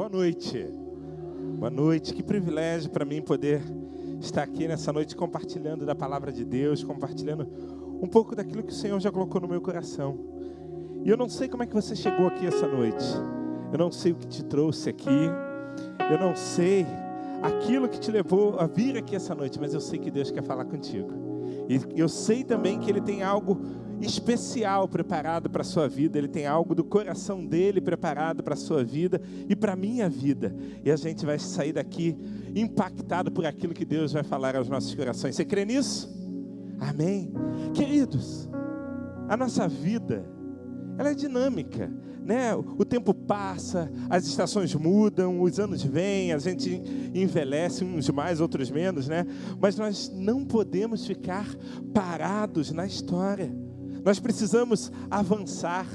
boa noite. Boa noite, que privilégio para mim poder estar aqui nessa noite compartilhando da palavra de Deus, compartilhando um pouco daquilo que o Senhor já colocou no meu coração. E eu não sei como é que você chegou aqui essa noite, eu não sei o que te trouxe aqui, eu não sei aquilo que te levou a vir aqui essa noite, mas eu sei que Deus quer falar contigo. E eu sei também que Ele tem algo especial preparado para a sua vida, Ele tem algo do coração dele preparado para a sua vida e para a minha vida. E a gente vai sair daqui impactado por aquilo que Deus vai falar aos nossos corações. Você crê nisso? Amém? Queridos, a nossa vida, ela é dinâmica, né? O tempo passa, as estações mudam, os anos vêm, a gente envelhece uns mais, outros menos, né? Mas nós não podemos ficar parados na história. Nós precisamos avançar,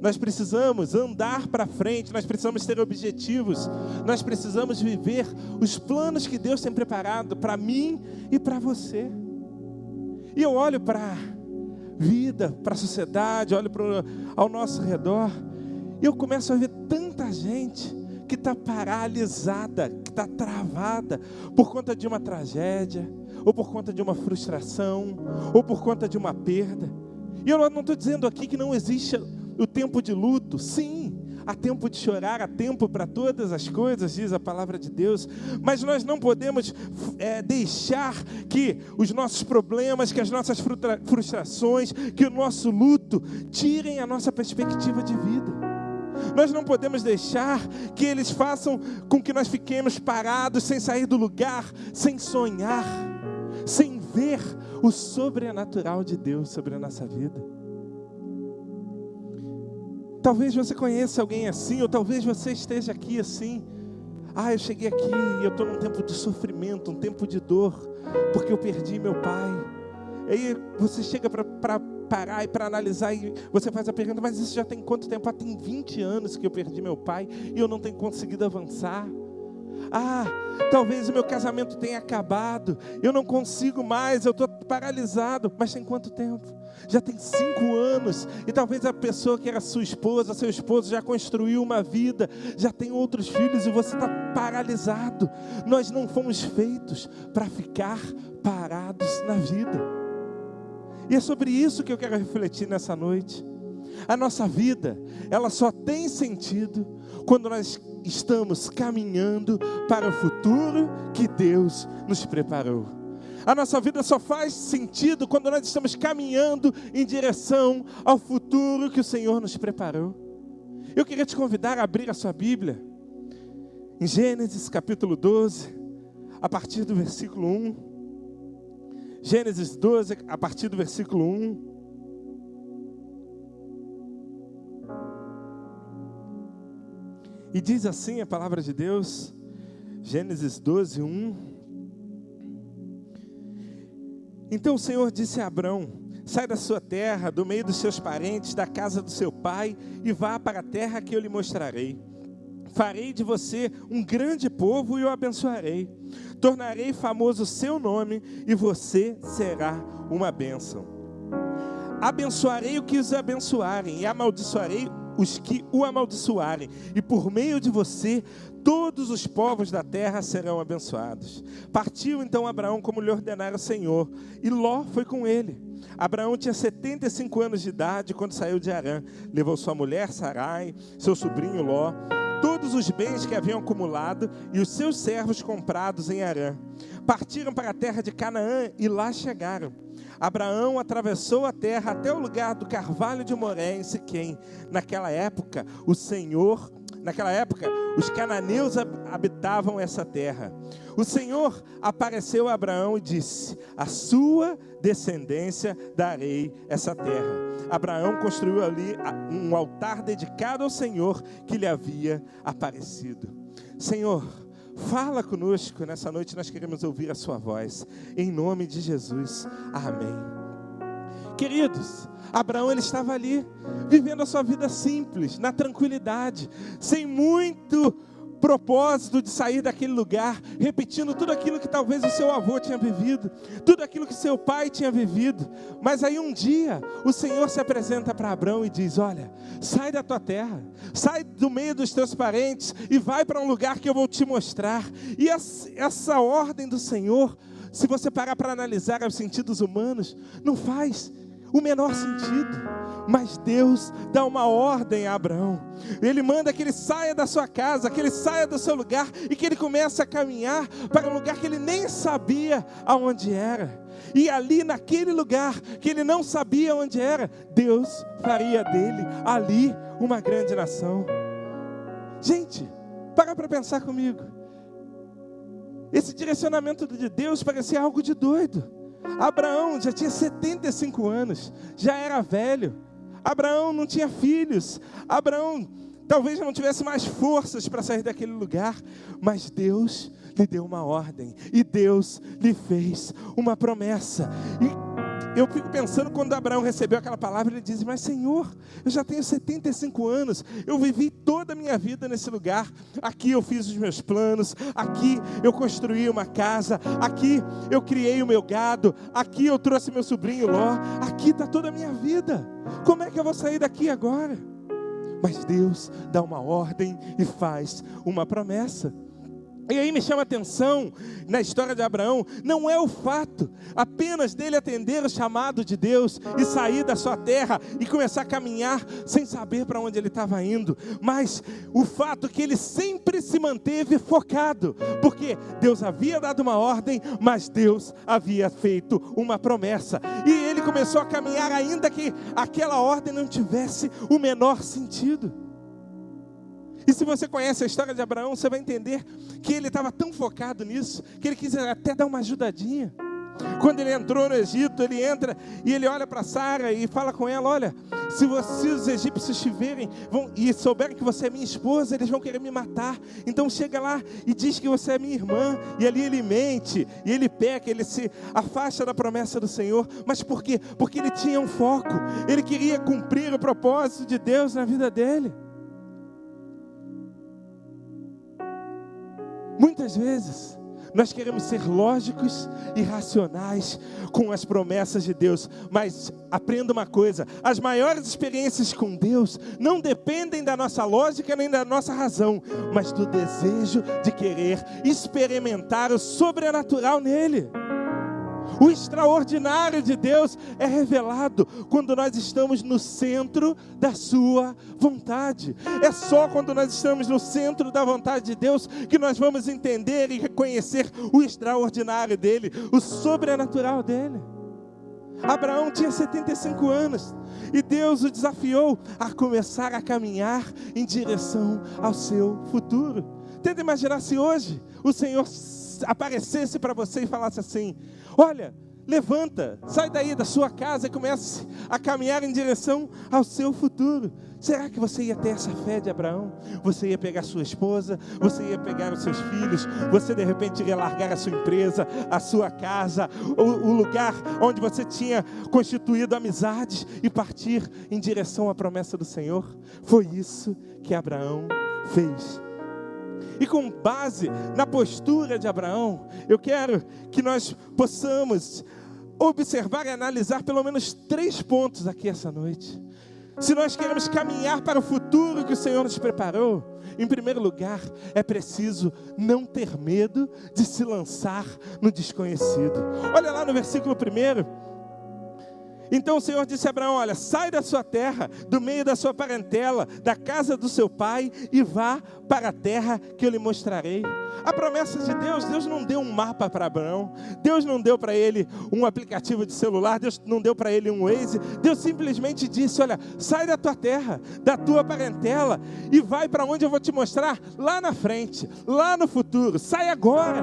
nós precisamos andar para frente, nós precisamos ter objetivos, nós precisamos viver os planos que Deus tem preparado para mim e para você. E eu olho para a vida, para a sociedade, olho para ao nosso redor, e eu começo a ver tanta gente que está paralisada, que está travada por conta de uma tragédia, ou por conta de uma frustração, ou por conta de uma perda. E eu não estou dizendo aqui que não existe o tempo de luto. Sim, há tempo de chorar, há tempo para todas as coisas, diz a palavra de Deus. Mas nós não podemos é, deixar que os nossos problemas, que as nossas frustrações, que o nosso luto tirem a nossa perspectiva de vida. Nós não podemos deixar que eles façam com que nós fiquemos parados, sem sair do lugar, sem sonhar, sem ver o sobrenatural de Deus sobre a nossa vida. Talvez você conheça alguém assim, ou talvez você esteja aqui assim. Ah, eu cheguei aqui e eu estou num tempo de sofrimento, um tempo de dor, porque eu perdi meu pai. Aí você chega para parar e para analisar e você faz a pergunta, mas isso já tem quanto tempo? Ah, tem 20 anos que eu perdi meu pai e eu não tenho conseguido avançar. Ah, talvez o meu casamento tenha acabado, eu não consigo mais, eu estou paralisado. Mas tem quanto tempo? Já tem cinco anos, e talvez a pessoa que era sua esposa, seu esposo, já construiu uma vida, já tem outros filhos e você está paralisado. Nós não fomos feitos para ficar parados na vida. E é sobre isso que eu quero refletir nessa noite. A nossa vida, ela só tem sentido quando nós estamos caminhando para o futuro que Deus nos preparou. A nossa vida só faz sentido quando nós estamos caminhando em direção ao futuro que o Senhor nos preparou. Eu queria te convidar a abrir a sua Bíblia em Gênesis capítulo 12, a partir do versículo 1. Gênesis 12, a partir do versículo 1. E diz assim a palavra de Deus, Gênesis 12, 1. Então o Senhor disse a Abrão: Sai da sua terra, do meio dos seus parentes, da casa do seu pai, e vá para a terra que eu lhe mostrarei. Farei de você um grande povo e o abençoarei. Tornarei famoso o seu nome, e você será uma bênção. Abençoarei o que os abençoarem, e amaldiçoarei os que o amaldiçoarem, e por meio de você todos os povos da terra serão abençoados. Partiu então Abraão como lhe ordenara o Senhor, e Ló foi com ele. Abraão tinha 75 anos de idade quando saiu de Arã. Levou sua mulher Sarai, seu sobrinho Ló, todos os bens que haviam acumulado e os seus servos comprados em Arã. Partiram para a terra de Canaã e lá chegaram. Abraão atravessou a terra até o lugar do carvalho de Moré em Siquém. Naquela época, o Senhor, naquela época, os cananeus habitavam essa terra. O Senhor apareceu a Abraão e disse: A sua descendência darei essa terra. Abraão construiu ali um altar dedicado ao Senhor que lhe havia aparecido. Senhor, Fala conosco nessa noite, nós queremos ouvir a Sua voz. Em nome de Jesus. Amém. Queridos, Abraão ele estava ali, vivendo a sua vida simples, na tranquilidade, sem muito propósito de sair daquele lugar, repetindo tudo aquilo que talvez o seu avô tinha vivido, tudo aquilo que seu pai tinha vivido. Mas aí um dia o Senhor se apresenta para Abraão e diz: Olha, sai da tua terra, sai do meio dos teus parentes e vai para um lugar que eu vou te mostrar. E essa ordem do Senhor, se você parar para analisar os sentidos humanos, não faz o menor sentido. Mas Deus dá uma ordem a Abraão. Ele manda que ele saia da sua casa, que ele saia do seu lugar e que ele comece a caminhar para um lugar que ele nem sabia aonde era. E ali naquele lugar que ele não sabia onde era, Deus faria dele ali uma grande nação. Gente, para para pensar comigo. Esse direcionamento de Deus parecia algo de doido. Abraão já tinha 75 anos, já era velho. Abraão não tinha filhos. Abraão talvez não tivesse mais forças para sair daquele lugar, mas Deus lhe deu uma ordem e Deus lhe fez uma promessa. E eu fico pensando quando Abraão recebeu aquela palavra, ele diz: Mas Senhor, eu já tenho 75 anos, eu vivi toda a minha vida nesse lugar. Aqui eu fiz os meus planos, aqui eu construí uma casa, aqui eu criei o meu gado, aqui eu trouxe meu sobrinho Ló, aqui está toda a minha vida. Como é que eu vou sair daqui agora? Mas Deus dá uma ordem e faz uma promessa. E aí me chama a atenção na história de Abraão, não é o fato apenas dele atender o chamado de Deus e sair da sua terra e começar a caminhar sem saber para onde ele estava indo, mas o fato que ele sempre se manteve focado, porque Deus havia dado uma ordem, mas Deus havia feito uma promessa, e ele começou a caminhar ainda que aquela ordem não tivesse o menor sentido. E se você conhece a história de Abraão, você vai entender que ele estava tão focado nisso, que ele quis até dar uma ajudadinha. Quando ele entrou no Egito, ele entra e ele olha para Sara e fala com ela: Olha, se, os egípcios te verem vão, e souberem que você é minha esposa, eles vão querer me matar. Então chega lá e diz que você é minha irmã. E ali ele mente, e ele peca, ele se afasta da promessa do Senhor. Mas por quê? Porque ele tinha um foco, ele queria cumprir o propósito de Deus na vida dele. Muitas vezes, nós queremos ser lógicos e racionais com as promessas de Deus, mas aprenda uma coisa: as maiores experiências com Deus não dependem da nossa lógica nem da nossa razão, mas do desejo de querer experimentar o sobrenatural nele. O extraordinário de Deus é revelado quando nós estamos no centro da Sua vontade. É só quando nós estamos no centro da vontade de Deus que nós vamos entender e reconhecer o extraordinário dele, o sobrenatural dele. Abraão tinha 75 anos e Deus o desafiou a começar a caminhar em direção ao seu futuro. Tenta imaginar se hoje o Senhor aparecesse para você e falasse assim: Olha, levanta, sai daí da sua casa e comece a caminhar em direção ao seu futuro. Será que você ia ter essa fé de Abraão? Você ia pegar sua esposa, você ia pegar os seus filhos, você de repente iria largar a sua empresa, a sua casa, o, o lugar onde você tinha constituído amizades e partir em direção à promessa do Senhor? Foi isso que Abraão fez. E com base na postura de Abraão, eu quero que nós possamos observar e analisar pelo menos três pontos aqui essa noite. Se nós queremos caminhar para o futuro que o Senhor nos preparou, em primeiro lugar, é preciso não ter medo de se lançar no desconhecido. Olha lá no versículo 1. Então o Senhor disse a Abraão: Olha, sai da sua terra, do meio da sua parentela, da casa do seu pai, e vá para a terra que eu lhe mostrarei. A promessa de Deus, Deus não deu um mapa para Abraão, Deus não deu para ele um aplicativo de celular, Deus não deu para ele um Waze, Deus simplesmente disse: Olha, sai da tua terra, da tua parentela, e vai para onde eu vou te mostrar lá na frente, lá no futuro, sai agora.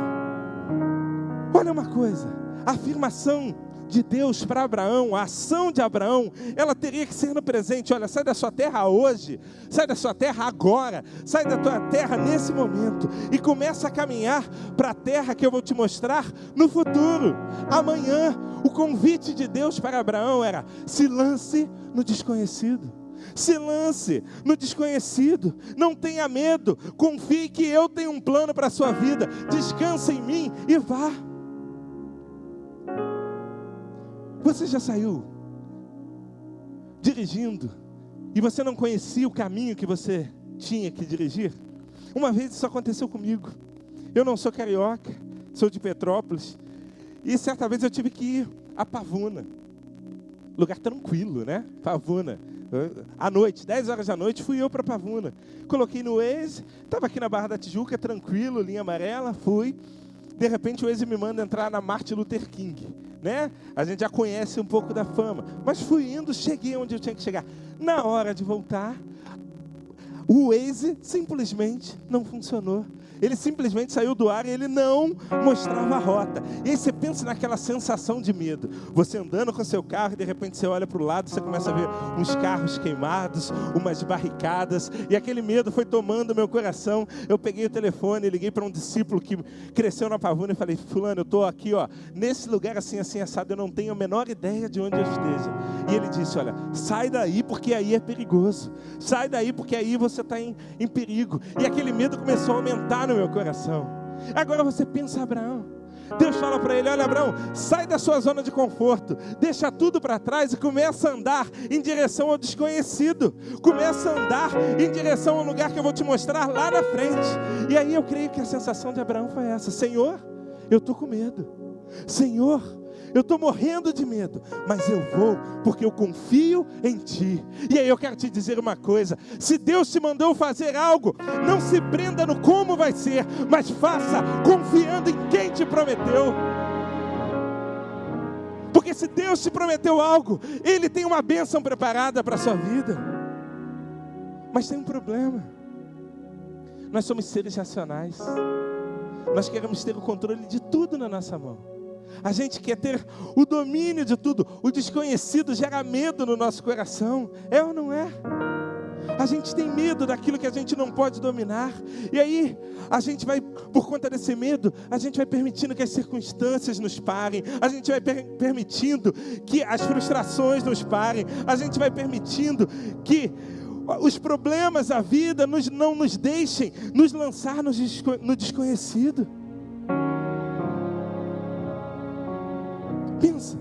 Olha uma coisa, afirmação de Deus para Abraão, a ação de Abraão, ela teria que ser no presente. Olha, sai da sua terra hoje, sai da sua terra agora, sai da tua terra nesse momento e começa a caminhar para a terra que eu vou te mostrar no futuro. Amanhã, o convite de Deus para Abraão era: se lance no desconhecido. Se lance no desconhecido. Não tenha medo. Confie que eu tenho um plano para a sua vida. Descansa em mim e vá. Você já saiu dirigindo e você não conhecia o caminho que você tinha que dirigir? Uma vez isso aconteceu comigo. Eu não sou carioca, sou de Petrópolis. E certa vez eu tive que ir a Pavuna. Lugar tranquilo, né? Pavuna. À noite, 10 horas da noite, fui eu para Pavuna. Coloquei no Waze, estava aqui na Barra da Tijuca, tranquilo, linha amarela, fui. De repente o Waze me manda entrar na Martin Luther King, né? A gente já conhece um pouco da fama. Mas fui indo, cheguei onde eu tinha que chegar. Na hora de voltar, o Waze simplesmente não funcionou. Ele simplesmente saiu do ar e ele não mostrava a rota. E aí você pensa naquela sensação de medo. Você andando com seu carro e de repente você olha para o lado, você começa a ver uns carros queimados, umas barricadas, e aquele medo foi tomando meu coração. Eu peguei o telefone, liguei para um discípulo que cresceu na Pavuna e falei: "Fulano, eu estou aqui, ó, nesse lugar assim assim assado, eu não tenho a menor ideia de onde eu esteja". E ele disse: "Olha, sai daí porque aí é perigoso. Sai daí porque aí você está em, em perigo". E aquele medo começou a aumentar no meu coração. Agora você pensa Abraão. Deus fala para ele: Olha, Abraão, sai da sua zona de conforto, deixa tudo para trás e começa a andar em direção ao desconhecido. Começa a andar em direção ao lugar que eu vou te mostrar lá na frente. E aí eu creio que a sensação de Abraão foi essa: Senhor, eu estou com medo. Senhor, eu estou morrendo de medo, mas eu vou porque eu confio em Ti. E aí eu quero te dizer uma coisa: se Deus te mandou fazer algo, não se prenda no como vai ser, mas faça confiando em quem te prometeu. Porque se Deus te prometeu algo, Ele tem uma bênção preparada para a sua vida. Mas tem um problema. Nós somos seres racionais. Nós queremos ter o controle de tudo na nossa mão. A gente quer ter o domínio de tudo. O desconhecido gera medo no nosso coração. É ou não é? A gente tem medo daquilo que a gente não pode dominar. E aí, a gente vai, por conta desse medo, a gente vai permitindo que as circunstâncias nos parem. A gente vai per permitindo que as frustrações nos parem. A gente vai permitindo que os problemas da vida nos, não nos deixem nos lançar no, desco no desconhecido. Pensa.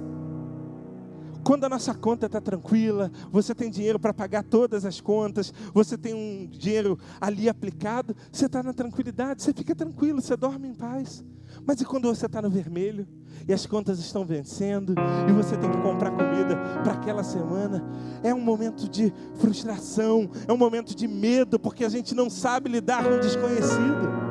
Quando a nossa conta está tranquila, você tem dinheiro para pagar todas as contas, você tem um dinheiro ali aplicado, você está na tranquilidade, você fica tranquilo, você dorme em paz. Mas e quando você está no vermelho e as contas estão vencendo e você tem que comprar comida para aquela semana? É um momento de frustração, é um momento de medo, porque a gente não sabe lidar com o desconhecido.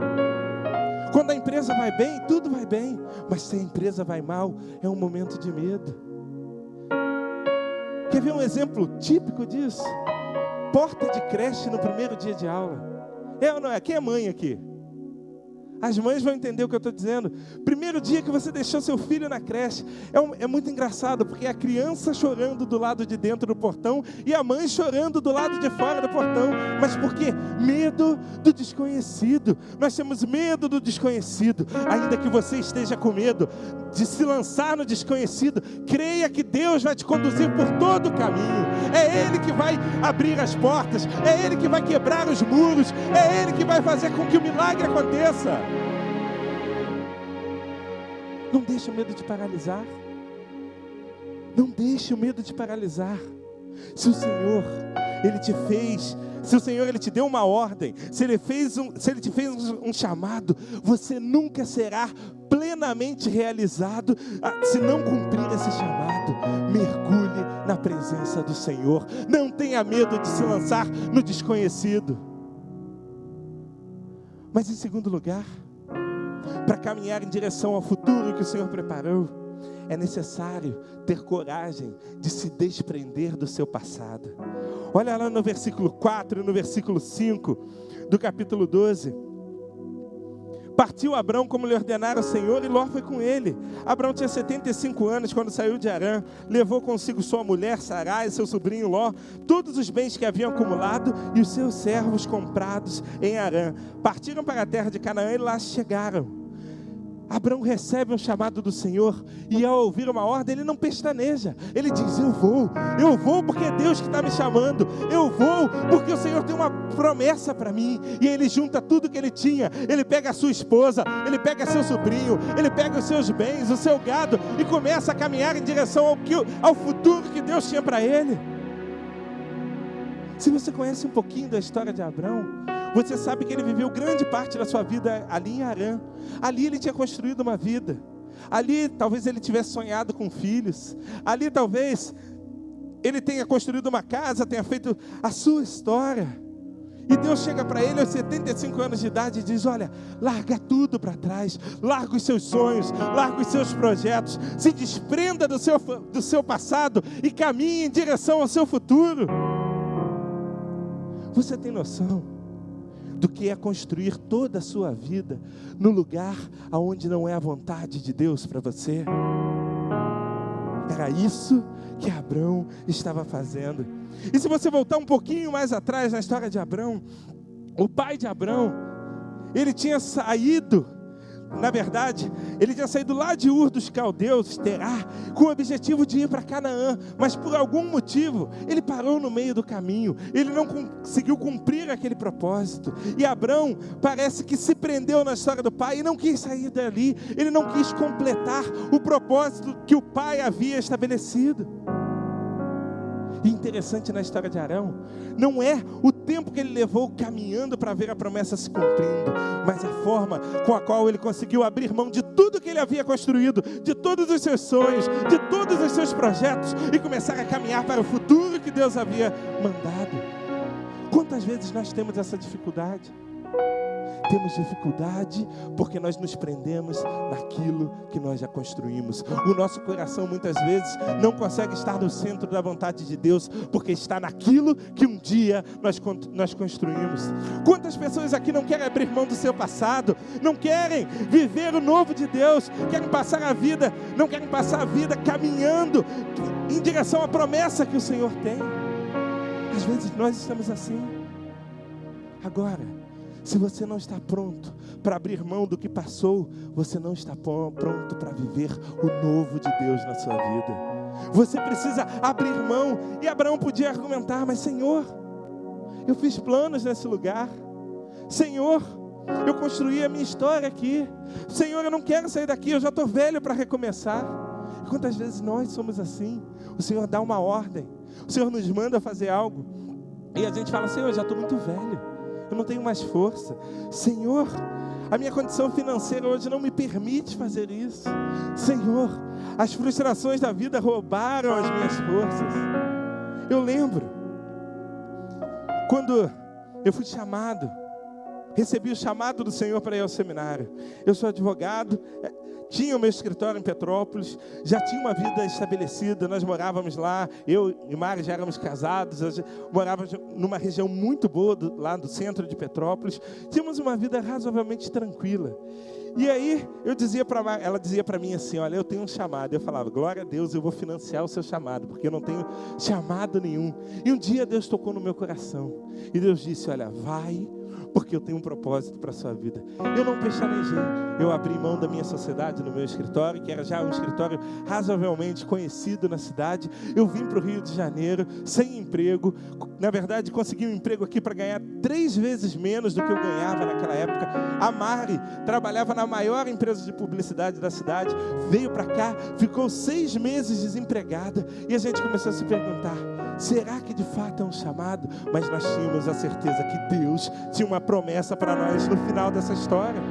Quando a empresa vai bem, tudo vai bem. Mas se a empresa vai mal, é um momento de medo. Quer ver um exemplo típico disso? Porta de creche no primeiro dia de aula. É ou não é? Quem é mãe aqui? As mães vão entender o que eu estou dizendo. Primeiro dia que você deixou seu filho na creche. É, um, é, muito engraçado, porque é a criança chorando do lado de dentro do portão e a mãe chorando do lado de fora do portão. Mas por quê? Medo do desconhecido. Nós temos medo do desconhecido. Ainda que você esteja com medo de se lançar no desconhecido, creia que Deus vai te conduzir por todo o caminho. É Ele que vai abrir as portas, é Ele que vai quebrar os muros, é Ele que vai fazer com que o milagre aconteça. Não deixe o medo de paralisar. Não deixe o medo de paralisar. Se o Senhor, Ele te fez, se o Senhor Ele te deu uma ordem, se Ele, fez um, se Ele te fez um chamado, você nunca será plenamente realizado ah, se não cumprir esse chamado. Mergulhe na presença do Senhor. Não tenha medo de se lançar no desconhecido. Mas em segundo lugar, para caminhar em direção ao futuro que o Senhor preparou, é necessário ter coragem de se desprender do seu passado. Olha lá no versículo 4 e no versículo 5 do capítulo 12. Partiu Abraão como lhe ordenara o Senhor e Ló foi com ele. Abraão tinha 75 anos quando saiu de Arã, levou consigo sua mulher Sarai, seu sobrinho Ló, todos os bens que haviam acumulado e os seus servos comprados em Arã. Partiram para a terra de Canaã e lá chegaram. Abraão recebe um chamado do Senhor e ao ouvir uma ordem, ele não pestaneja. Ele diz: Eu vou, eu vou porque é Deus que está me chamando. Eu vou porque o Senhor tem uma promessa para mim. E ele junta tudo que ele tinha. Ele pega a sua esposa, ele pega seu sobrinho, ele pega os seus bens, o seu gado e começa a caminhar em direção ao, que, ao futuro que Deus tinha para ele. Se você conhece um pouquinho da história de Abraão, você sabe que ele viveu grande parte da sua vida ali em Arã. Ali ele tinha construído uma vida. Ali talvez ele tivesse sonhado com filhos. Ali talvez ele tenha construído uma casa, tenha feito a sua história. E Deus chega para ele aos 75 anos de idade e diz: Olha, larga tudo para trás, larga os seus sonhos, larga os seus projetos, se desprenda do seu, do seu passado e caminhe em direção ao seu futuro. Você tem noção? do que é construir toda a sua vida no lugar aonde não é a vontade de Deus para você. Era isso que Abraão estava fazendo. E se você voltar um pouquinho mais atrás na história de Abraão, o pai de Abraão, ele tinha saído na verdade, ele tinha saído lá de Ur dos Caldeus, Terá, com o objetivo de ir para Canaã, mas por algum motivo ele parou no meio do caminho, ele não conseguiu cumprir aquele propósito. E Abraão parece que se prendeu na história do pai e não quis sair dali, ele não quis completar o propósito que o pai havia estabelecido. E interessante na história de Arão, não é o tempo que ele levou caminhando para ver a promessa se cumprindo, mas a forma com a qual ele conseguiu abrir mão de tudo que ele havia construído, de todos os seus sonhos, de todos os seus projetos e começar a caminhar para o futuro que Deus havia mandado. Quantas vezes nós temos essa dificuldade? Temos dificuldade porque nós nos prendemos naquilo que nós já construímos. O nosso coração muitas vezes não consegue estar no centro da vontade de Deus porque está naquilo que um dia nós, nós construímos. Quantas pessoas aqui não querem abrir mão do seu passado, não querem viver o novo de Deus, querem passar a vida, não querem passar a vida caminhando em direção à promessa que o Senhor tem. Às vezes nós estamos assim. Agora, se você não está pronto para abrir mão do que passou, você não está pronto para viver o novo de Deus na sua vida. Você precisa abrir mão. E Abraão podia argumentar: Mas Senhor, eu fiz planos nesse lugar. Senhor, eu construí a minha história aqui. Senhor, eu não quero sair daqui, eu já estou velho para recomeçar. Quantas vezes nós somos assim? O Senhor dá uma ordem, o Senhor nos manda fazer algo, e a gente fala: Senhor, eu já estou muito velho eu não tenho mais força. Senhor, a minha condição financeira hoje não me permite fazer isso. Senhor, as frustrações da vida roubaram as minhas forças. Eu lembro quando eu fui chamado, recebi o chamado do Senhor para ir ao seminário. Eu sou advogado, tinha o meu escritório em Petrópolis, já tinha uma vida estabelecida, nós morávamos lá, eu e Mari já éramos casados, morávamos numa região muito boa do, lá do centro de Petrópolis, tínhamos uma vida razoavelmente tranquila. E aí eu dizia para ela dizia para mim assim, olha, eu tenho um chamado. Eu falava, glória a Deus, eu vou financiar o seu chamado, porque eu não tenho chamado nenhum. E um dia Deus tocou no meu coração. E Deus disse, olha, vai porque eu tenho um propósito para a sua vida. Eu não pestanejei, eu abri mão da minha sociedade no meu escritório, que era já um escritório razoavelmente conhecido na cidade. Eu vim para o Rio de Janeiro sem emprego, na verdade consegui um emprego aqui para ganhar três vezes menos do que eu ganhava naquela época. A Mari trabalhava na maior empresa de publicidade da cidade, veio para cá, ficou seis meses desempregada e a gente começou a se perguntar Será que de fato é um chamado? Mas nós tínhamos a certeza que Deus tinha uma promessa para nós no final dessa história.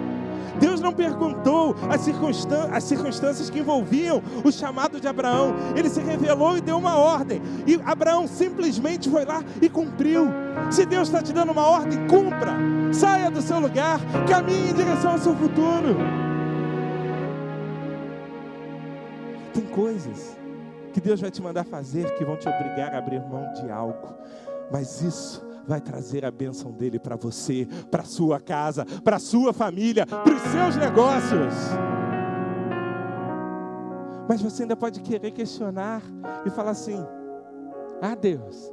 Deus não perguntou as, circunstâncias, as circunstâncias que envolviam o chamado de Abraão. Ele se revelou e deu uma ordem. E Abraão simplesmente foi lá e cumpriu. Se Deus está te dando uma ordem, cumpra. Saia do seu lugar, caminhe em direção ao seu futuro. Tem coisas que Deus vai te mandar fazer que vão te obrigar a abrir mão de algo. Mas isso vai trazer a bênção dele para você, para sua casa, para sua família, para os seus negócios. Mas você ainda pode querer questionar e falar assim: Ah, Deus,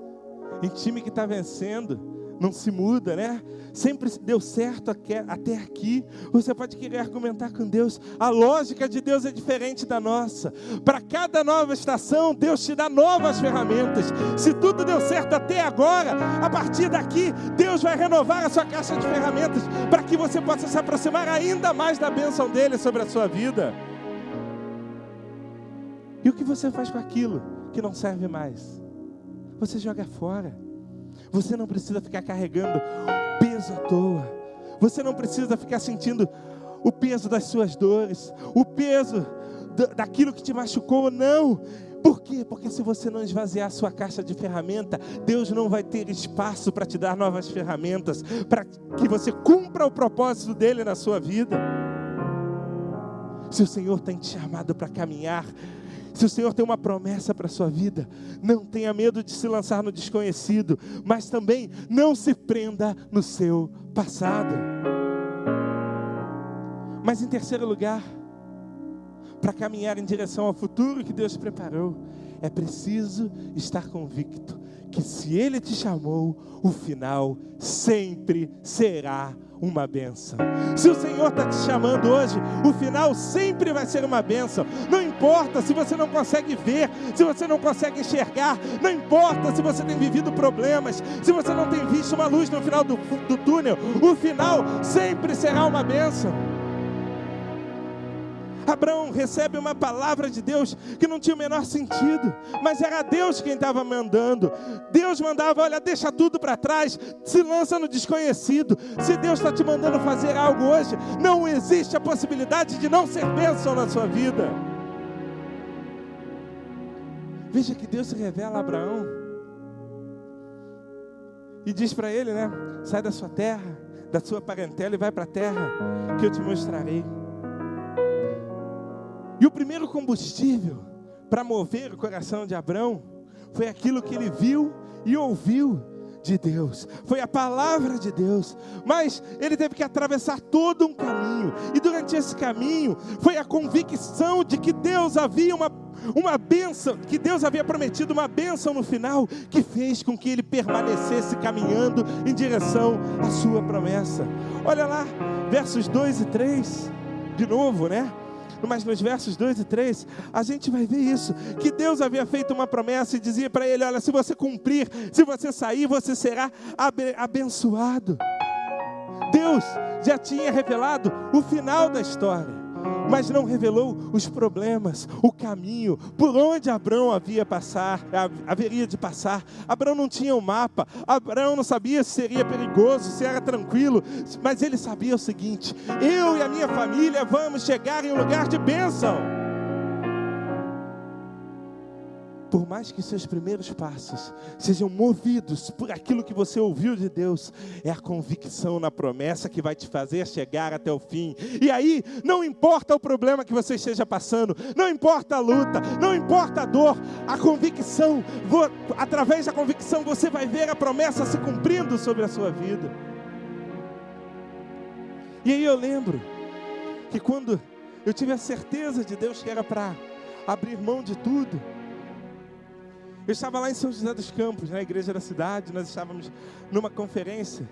em time que está vencendo, não se muda, né? Sempre deu certo até aqui. Você pode querer argumentar com Deus. A lógica de Deus é diferente da nossa. Para cada nova estação, Deus te dá novas ferramentas. Se tudo deu certo até agora, a partir daqui, Deus vai renovar a sua caixa de ferramentas para que você possa se aproximar ainda mais da bênção dele sobre a sua vida. E o que você faz com aquilo que não serve mais? Você joga fora. Você não precisa ficar carregando peso à toa. Você não precisa ficar sentindo o peso das suas dores, o peso daquilo que te machucou, não. Por quê? Porque se você não esvaziar a sua caixa de ferramenta, Deus não vai ter espaço para te dar novas ferramentas, para que você cumpra o propósito dele na sua vida. Se o Senhor tem te chamado para caminhar, se o Senhor tem uma promessa para a sua vida, não tenha medo de se lançar no desconhecido, mas também não se prenda no seu passado. Mas em terceiro lugar, para caminhar em direção ao futuro que Deus preparou, é preciso estar convicto que se Ele te chamou, o final sempre será uma benção. Se o Senhor está te chamando hoje, o final sempre vai ser uma benção. Não importa se você não consegue ver, se você não consegue enxergar, não importa se você tem vivido problemas, se você não tem visto uma luz no final do, do túnel, o final sempre será uma benção. Abraão recebe uma palavra de Deus que não tinha o menor sentido, mas era Deus quem estava mandando. Deus mandava: olha, deixa tudo para trás, se lança no desconhecido. Se Deus está te mandando fazer algo hoje, não existe a possibilidade de não ser bênção na sua vida. Veja que Deus se revela a Abraão e diz para ele, né? Sai da sua terra, da sua parentela e vai para a terra que eu te mostrarei. E o primeiro combustível para mover o coração de Abraão foi aquilo que ele viu e ouviu de Deus, foi a palavra de Deus, mas ele teve que atravessar todo um caminho, e durante esse caminho foi a convicção de que Deus havia uma, uma bênção, que Deus havia prometido uma bênção no final, que fez com que ele permanecesse caminhando em direção à sua promessa. Olha lá, versos 2 e 3, de novo, né? Mas nos versos 2 e 3, a gente vai ver isso: que Deus havia feito uma promessa e dizia para ele: Olha, se você cumprir, se você sair, você será abençoado. Deus já tinha revelado o final da história mas não revelou os problemas, o caminho, por onde Abraão havia passar, haveria de passar. Abraão não tinha um mapa, Abraão não sabia se seria perigoso, se era tranquilo, mas ele sabia o seguinte: eu e a minha família vamos chegar em um lugar de bênção. Por mais que seus primeiros passos sejam movidos por aquilo que você ouviu de Deus, é a convicção na promessa que vai te fazer chegar até o fim. E aí, não importa o problema que você esteja passando, não importa a luta, não importa a dor, a convicção, através da convicção você vai ver a promessa se cumprindo sobre a sua vida. E aí eu lembro que quando eu tive a certeza de Deus que era para abrir mão de tudo, eu estava lá em São José dos Campos, na igreja da cidade, nós estávamos numa conferência.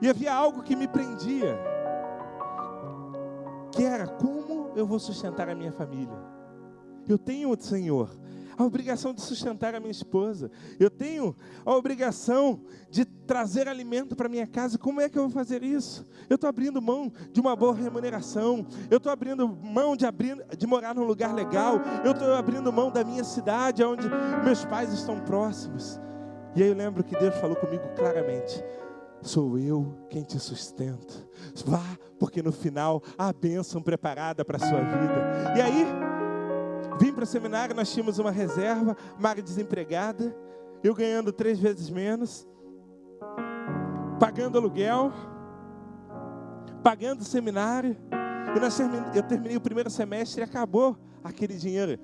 E havia algo que me prendia, que era como eu vou sustentar a minha família. Eu tenho o Senhor, a obrigação de sustentar a minha esposa. Eu tenho a obrigação de trazer alimento para minha casa. Como é que eu vou fazer isso? Eu estou abrindo mão de uma boa remuneração. Eu estou abrindo mão de, abrir, de morar num lugar legal. Eu estou abrindo mão da minha cidade, onde meus pais estão próximos. E aí eu lembro que Deus falou comigo claramente. Sou eu quem te sustenta. Vá, porque no final há a bênção preparada para a sua vida. E aí, Vim para o seminário, nós tínhamos uma reserva, Mari desempregada, eu ganhando três vezes menos, pagando aluguel, pagando seminário. E eu terminei o primeiro semestre e acabou aquele dinheiro.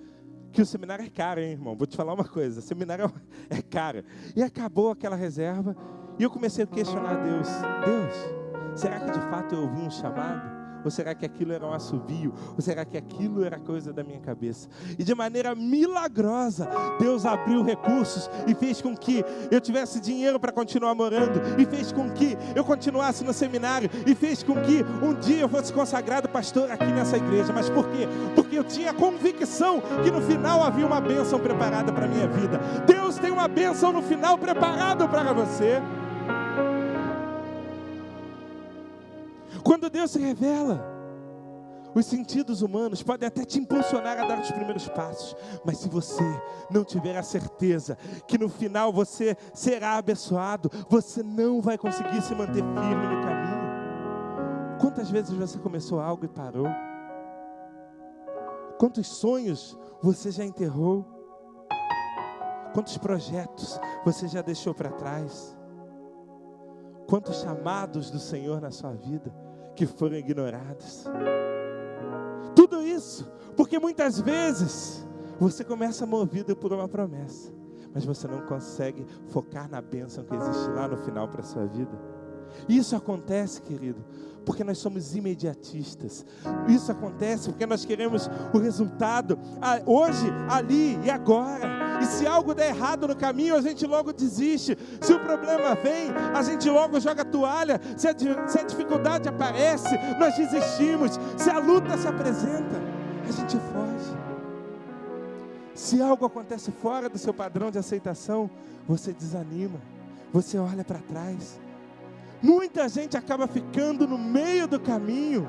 Que o seminário é caro, hein, irmão? Vou te falar uma coisa: seminário é caro. E acabou aquela reserva. E eu comecei a questionar Deus: Deus, será que de fato eu ouvi um chamado? Ou será que aquilo era um assovio? Ou será que aquilo era coisa da minha cabeça? E de maneira milagrosa, Deus abriu recursos e fez com que eu tivesse dinheiro para continuar morando, e fez com que eu continuasse no seminário, e fez com que um dia eu fosse consagrado pastor aqui nessa igreja. Mas por quê? Porque eu tinha convicção que no final havia uma bênção preparada para minha vida. Deus tem uma bênção no final preparado para você. Quando Deus se revela, os sentidos humanos podem até te impulsionar a dar os primeiros passos, mas se você não tiver a certeza que no final você será abençoado, você não vai conseguir se manter firme no caminho. Quantas vezes você começou algo e parou? Quantos sonhos você já enterrou? Quantos projetos você já deixou para trás? Quantos chamados do Senhor na sua vida? Que foram ignorados. Tudo isso, porque muitas vezes você começa movido por uma promessa, mas você não consegue focar na bênção que existe lá no final para a sua vida. Isso acontece, querido, porque nós somos imediatistas. Isso acontece porque nós queremos o resultado hoje, ali e agora. E se algo der errado no caminho, a gente logo desiste. Se o problema vem, a gente logo joga toalha. Se a, se a dificuldade aparece, nós desistimos. Se a luta se apresenta, a gente foge. Se algo acontece fora do seu padrão de aceitação, você desanima, você olha para trás. Muita gente acaba ficando no meio do caminho,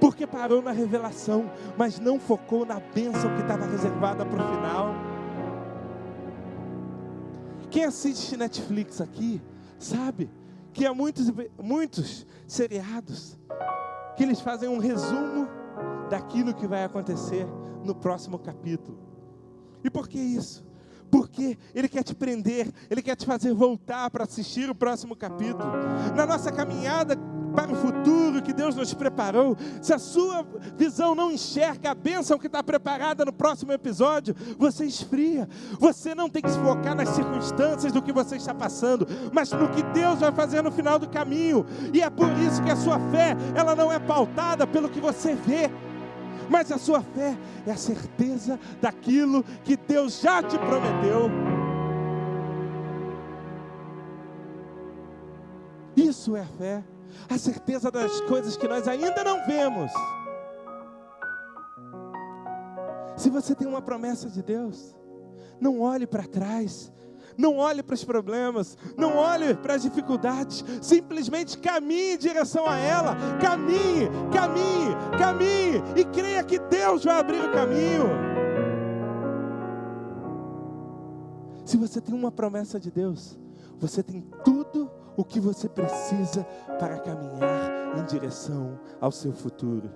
porque parou na revelação, mas não focou na bênção que estava reservada para o final. Quem assiste Netflix aqui sabe que há muitos, muitos seriados que eles fazem um resumo daquilo que vai acontecer no próximo capítulo. E por que isso? Porque Ele quer te prender, Ele quer te fazer voltar para assistir o próximo capítulo. Na nossa caminhada para o futuro que Deus nos preparou, se a sua visão não enxerga a bênção que está preparada no próximo episódio, você esfria. Você não tem que se focar nas circunstâncias do que você está passando, mas no que Deus vai fazer no final do caminho. E é por isso que a sua fé, ela não é pautada pelo que você vê. Mas a sua fé é a certeza daquilo que Deus já te prometeu. Isso é fé a certeza das coisas que nós ainda não vemos. Se você tem uma promessa de Deus, não olhe para trás, não olhe para os problemas, não olhe para as dificuldades, simplesmente caminhe em direção a ela, caminhe, caminhe, caminhe e creia que Deus vai abrir o caminho. Se você tem uma promessa de Deus, você tem tudo o que você precisa para caminhar em direção ao seu futuro.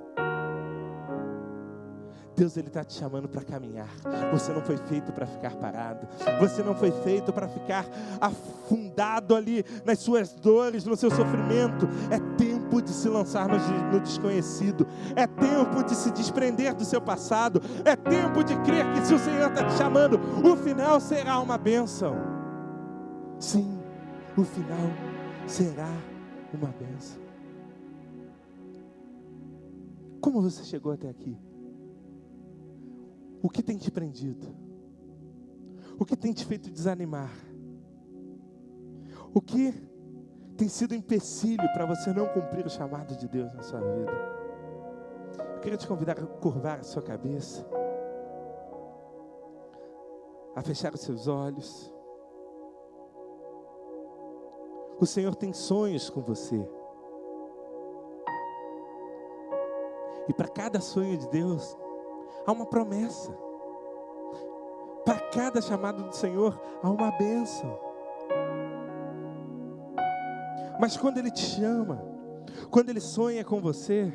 Deus ele está te chamando para caminhar. Você não foi feito para ficar parado. Você não foi feito para ficar afundado ali nas suas dores, no seu sofrimento. É tempo de se lançar no, no desconhecido. É tempo de se desprender do seu passado. É tempo de crer que se o Senhor está te chamando, o final será uma bênção. Sim, o final será uma bênção. Como você chegou até aqui? O que tem te prendido? O que tem te feito desanimar? O que tem sido empecilho para você não cumprir o chamado de Deus na sua vida? Eu queria te convidar a curvar a sua cabeça, a fechar os seus olhos. O Senhor tem sonhos com você. E para cada sonho de Deus, há uma promessa. Para cada chamado do Senhor, há uma bênção. Mas quando Ele te chama, quando Ele sonha com você,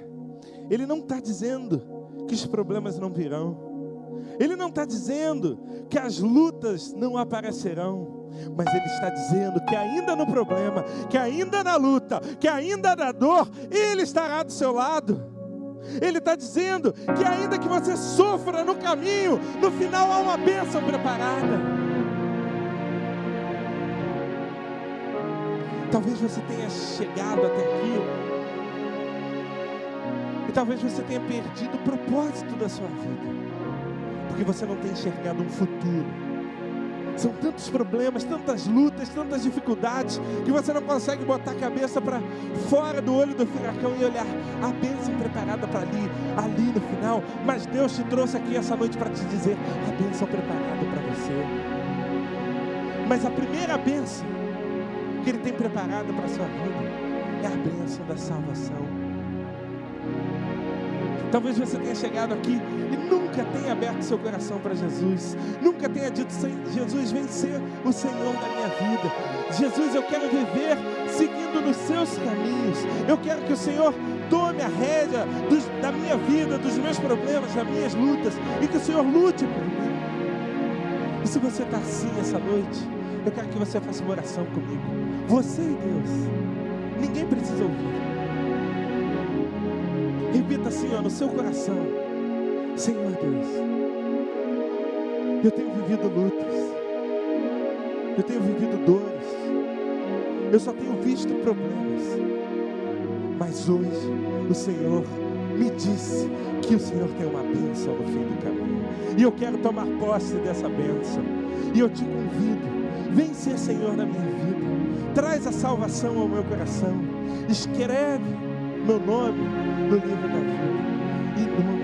Ele não está dizendo que os problemas não virão. Ele não está dizendo que as lutas não aparecerão mas Ele está dizendo que ainda no problema, que ainda na luta, que ainda na dor, Ele estará do seu lado. Ele está dizendo que ainda que você sofra no caminho, no final há uma bênção preparada. Talvez você tenha chegado até aqui E talvez você tenha perdido o propósito da sua vida, porque você não tem enxergado um futuro. São tantos problemas, tantas lutas, tantas dificuldades, que você não consegue botar a cabeça para fora do olho do furacão e olhar a bênção preparada para ali, ali no final. Mas Deus te trouxe aqui essa noite para te dizer a bênção preparada para você. Mas a primeira bênção que Ele tem preparada para a sua vida é a bênção da salvação. Talvez você tenha chegado aqui e nunca tenha aberto seu coração para Jesus, nunca tenha dito: Jesus, vem ser o Senhor da minha vida. Jesus, eu quero viver seguindo nos seus caminhos. Eu quero que o Senhor tome a rédea dos, da minha vida, dos meus problemas, das minhas lutas, e que o Senhor lute por mim. E se você está assim essa noite, eu quero que você faça uma oração comigo. Você e Deus. Ninguém precisa ouvir. Repita assim, ó, no seu coração: Senhor Deus, eu tenho vivido lutas, eu tenho vivido dores, eu só tenho visto problemas, mas hoje o Senhor me disse que o Senhor tem uma bênção no fim do caminho, e eu quero tomar posse dessa bênção, e eu te convido, vem ser Senhor na minha vida, traz a salvação ao meu coração, escreve meu nome no livro da vida. Em nome